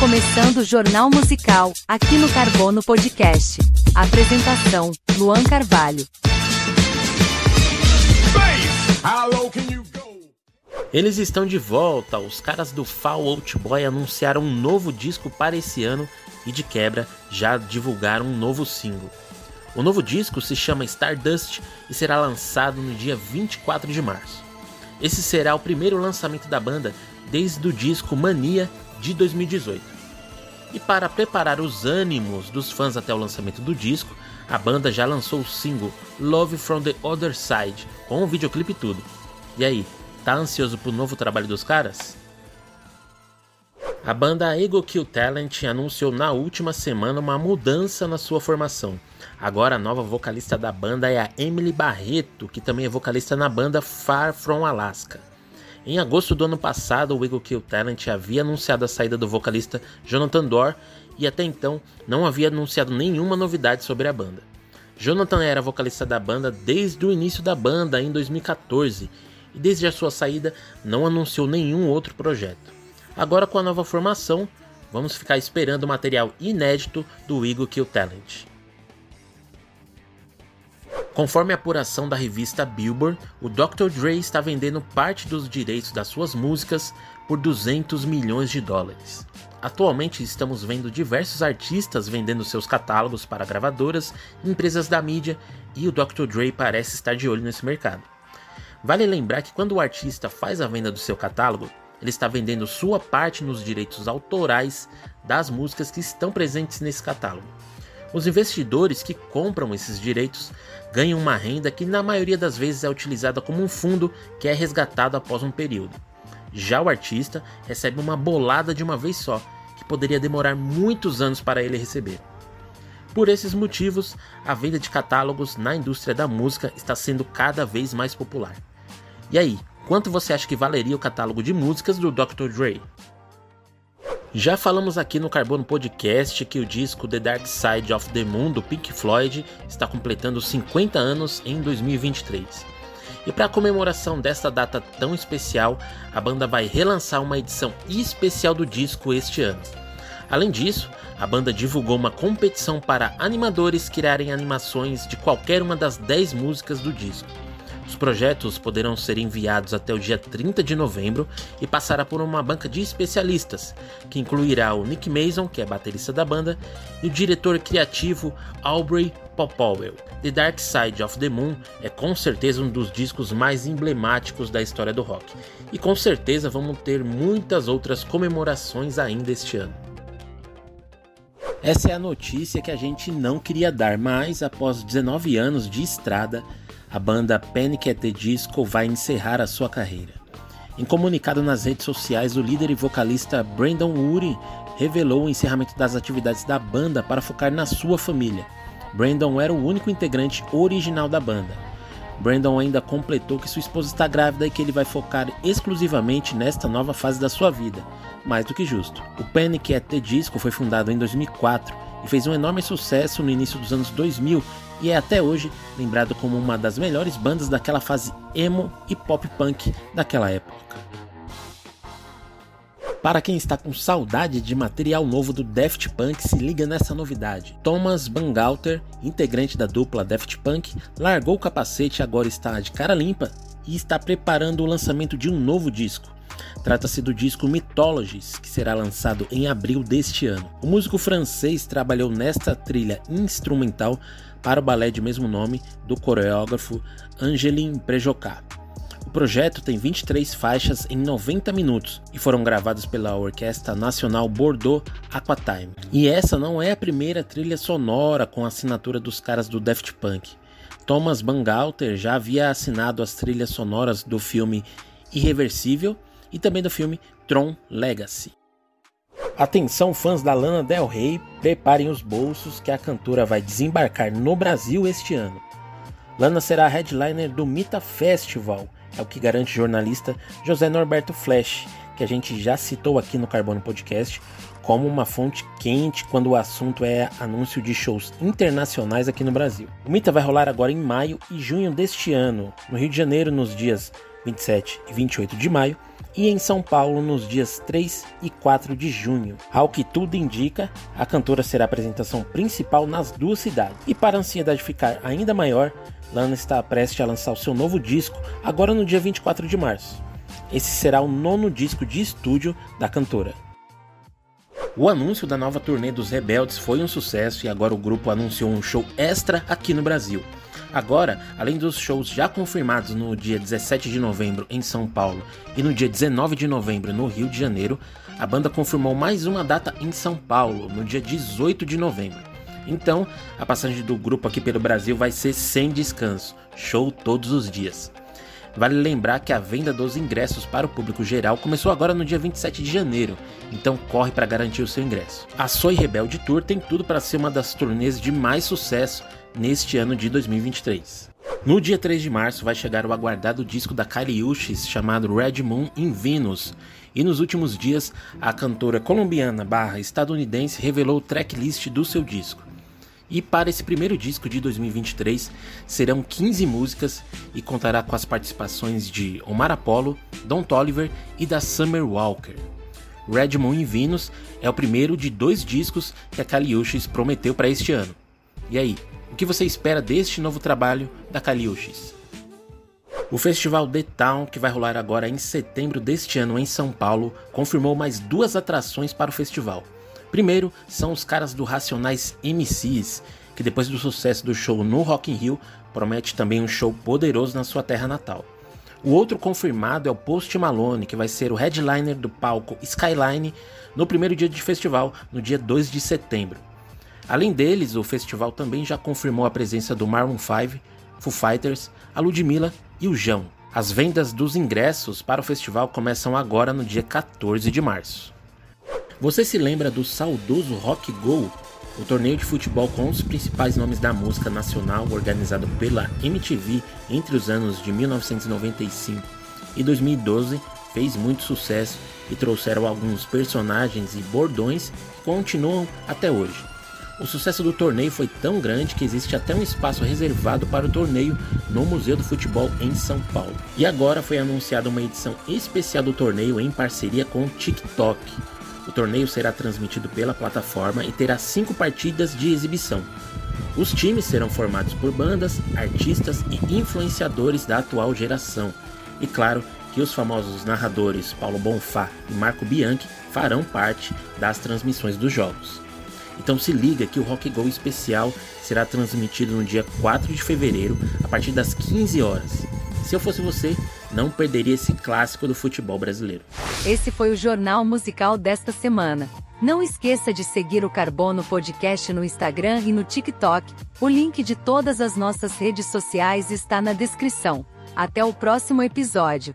começando o Jornal Musical, aqui no Carbono Podcast. Apresentação: Luan Carvalho. Eles estão de volta. Os caras do Fall Out Boy anunciaram um novo disco para esse ano e, de quebra, já divulgaram um novo single. O novo disco se chama Stardust e será lançado no dia 24 de março. Esse será o primeiro lançamento da banda desde o disco Mania de 2018. E para preparar os ânimos dos fãs até o lançamento do disco, a banda já lançou o single Love from the Other Side, com o videoclipe tudo. E aí, tá ansioso pro novo trabalho dos caras? A banda Ego Kill Talent anunciou na última semana uma mudança na sua formação. Agora a nova vocalista da banda é a Emily Barreto, que também é vocalista na banda Far From Alaska. Em agosto do ano passado, o Eagle Kill Talent havia anunciado a saída do vocalista Jonathan Dorr e até então não havia anunciado nenhuma novidade sobre a banda. Jonathan era vocalista da banda desde o início da banda em 2014 e desde a sua saída não anunciou nenhum outro projeto. Agora com a nova formação, vamos ficar esperando o material inédito do Eagle Kill Talent. Conforme a apuração da revista Billboard, o Dr. Dre está vendendo parte dos direitos das suas músicas por 200 milhões de dólares. Atualmente estamos vendo diversos artistas vendendo seus catálogos para gravadoras empresas da mídia e o Dr. Dre parece estar de olho nesse mercado. Vale lembrar que quando o artista faz a venda do seu catálogo, ele está vendendo sua parte nos direitos autorais das músicas que estão presentes nesse catálogo. Os investidores que compram esses direitos ganham uma renda que na maioria das vezes é utilizada como um fundo que é resgatado após um período. Já o artista recebe uma bolada de uma vez só, que poderia demorar muitos anos para ele receber. Por esses motivos, a venda de catálogos na indústria da música está sendo cada vez mais popular. E aí, quanto você acha que valeria o catálogo de músicas do Dr. Dre? Já falamos aqui no Carbono Podcast que o disco The Dark Side of the Moon do Pink Floyd está completando 50 anos em 2023. E para comemoração desta data tão especial, a banda vai relançar uma edição especial do disco este ano. Além disso, a banda divulgou uma competição para animadores criarem animações de qualquer uma das 10 músicas do disco. Os projetos poderão ser enviados até o dia 30 de novembro e passará por uma banca de especialistas, que incluirá o Nick Mason, que é baterista da banda, e o diretor criativo Aubrey Popowell. The Dark Side of the Moon é com certeza um dos discos mais emblemáticos da história do rock, e com certeza vamos ter muitas outras comemorações ainda este ano. Essa é a notícia que a gente não queria dar, mas após 19 anos de estrada, a banda Panic! at the Disco vai encerrar a sua carreira. Em comunicado nas redes sociais, o líder e vocalista Brandon Urie revelou o encerramento das atividades da banda para focar na sua família. Brandon era o único integrante original da banda. Brandon ainda completou que sua esposa está grávida e que ele vai focar exclusivamente nesta nova fase da sua vida. Mais do que justo. O Panic! at the Disco foi fundado em 2004 e fez um enorme sucesso no início dos anos 2000 e é até hoje lembrado como uma das melhores bandas daquela fase emo e pop punk daquela época. Para quem está com saudade de material novo do Daft Punk, se liga nessa novidade. Thomas Bangalter, integrante da dupla Daft Punk, largou o capacete e agora está de cara limpa e está preparando o lançamento de um novo disco. Trata-se do disco Mythologies, que será lançado em abril deste ano. O músico francês trabalhou nesta trilha instrumental para o balé de mesmo nome do coreógrafo Angelin Prejocat. O projeto tem 23 faixas em 90 minutos e foram gravadas pela Orquestra Nacional Bordeaux Aquatime. E essa não é a primeira trilha sonora com a assinatura dos caras do Daft Punk. Thomas Bangalter já havia assinado as trilhas sonoras do filme Irreversível e também do filme Tron Legacy. Atenção fãs da Lana Del Rey, preparem os bolsos que a cantora vai desembarcar no Brasil este ano. Lana será a headliner do Mita Festival, é o que garante o jornalista José Norberto Flash, que a gente já citou aqui no Carbono Podcast como uma fonte quente quando o assunto é anúncio de shows internacionais aqui no Brasil. O Mita vai rolar agora em maio e junho deste ano, no Rio de Janeiro nos dias 27 e 28 de maio e em São Paulo nos dias 3 e 4 de junho. Ao que tudo indica, a cantora será a apresentação principal nas duas cidades. E para a ansiedade ficar ainda maior, Lana está prestes a lançar o seu novo disco agora no dia 24 de março. Esse será o nono disco de estúdio da cantora. O anúncio da nova turnê dos Rebeldes foi um sucesso e agora o grupo anunciou um show extra aqui no Brasil. Agora, além dos shows já confirmados no dia 17 de novembro em São Paulo e no dia 19 de novembro no Rio de Janeiro, a banda confirmou mais uma data em São Paulo, no dia 18 de novembro. Então, a passagem do grupo aqui pelo Brasil vai ser sem descanso, show todos os dias. Vale lembrar que a venda dos ingressos para o público geral começou agora no dia 27 de janeiro, então corre para garantir o seu ingresso. A Soy Rebelde Tour tem tudo para ser uma das turnês de mais sucesso neste ano de 2023. No dia 3 de março vai chegar o aguardado disco da Kylie Uchis chamado Red Moon in Venus, e nos últimos dias a cantora colombiana barra estadunidense revelou o tracklist do seu disco. E para esse primeiro disco de 2023 serão 15 músicas e contará com as participações de Omar Apollo, Don Toliver e da Summer Walker. Red Moon in Venus é o primeiro de dois discos que a Kaliushis prometeu para este ano. E aí, o que você espera deste novo trabalho da Kaliushis? O festival The Town, que vai rolar agora em setembro deste ano em São Paulo, confirmou mais duas atrações para o festival. Primeiro são os caras do Racionais MCs, que depois do sucesso do show no Rock in Rio, promete também um show poderoso na sua terra natal. O outro confirmado é o Post Malone, que vai ser o headliner do palco Skyline no primeiro dia de festival, no dia 2 de setembro. Além deles, o festival também já confirmou a presença do Maroon 5, Foo Fighters, a Ludmilla e o João. As vendas dos ingressos para o festival começam agora no dia 14 de março. Você se lembra do saudoso Rock Go, o torneio de futebol com os principais nomes da música nacional organizado pela MTV entre os anos de 1995 e 2012, fez muito sucesso e trouxeram alguns personagens e bordões que continuam até hoje. O sucesso do torneio foi tão grande que existe até um espaço reservado para o torneio no Museu do Futebol em São Paulo. E agora foi anunciada uma edição especial do torneio em parceria com o TikTok. O torneio será transmitido pela plataforma e terá cinco partidas de exibição. Os times serão formados por bandas, artistas e influenciadores da atual geração. E claro que os famosos narradores Paulo Bonfá e Marco Bianchi farão parte das transmissões dos jogos. Então se liga que o Rock Go especial será transmitido no dia 4 de fevereiro a partir das 15 horas. Se eu fosse você, não perderia esse clássico do futebol brasileiro. Esse foi o Jornal Musical desta semana. Não esqueça de seguir o Carbono Podcast no Instagram e no TikTok. O link de todas as nossas redes sociais está na descrição. Até o próximo episódio.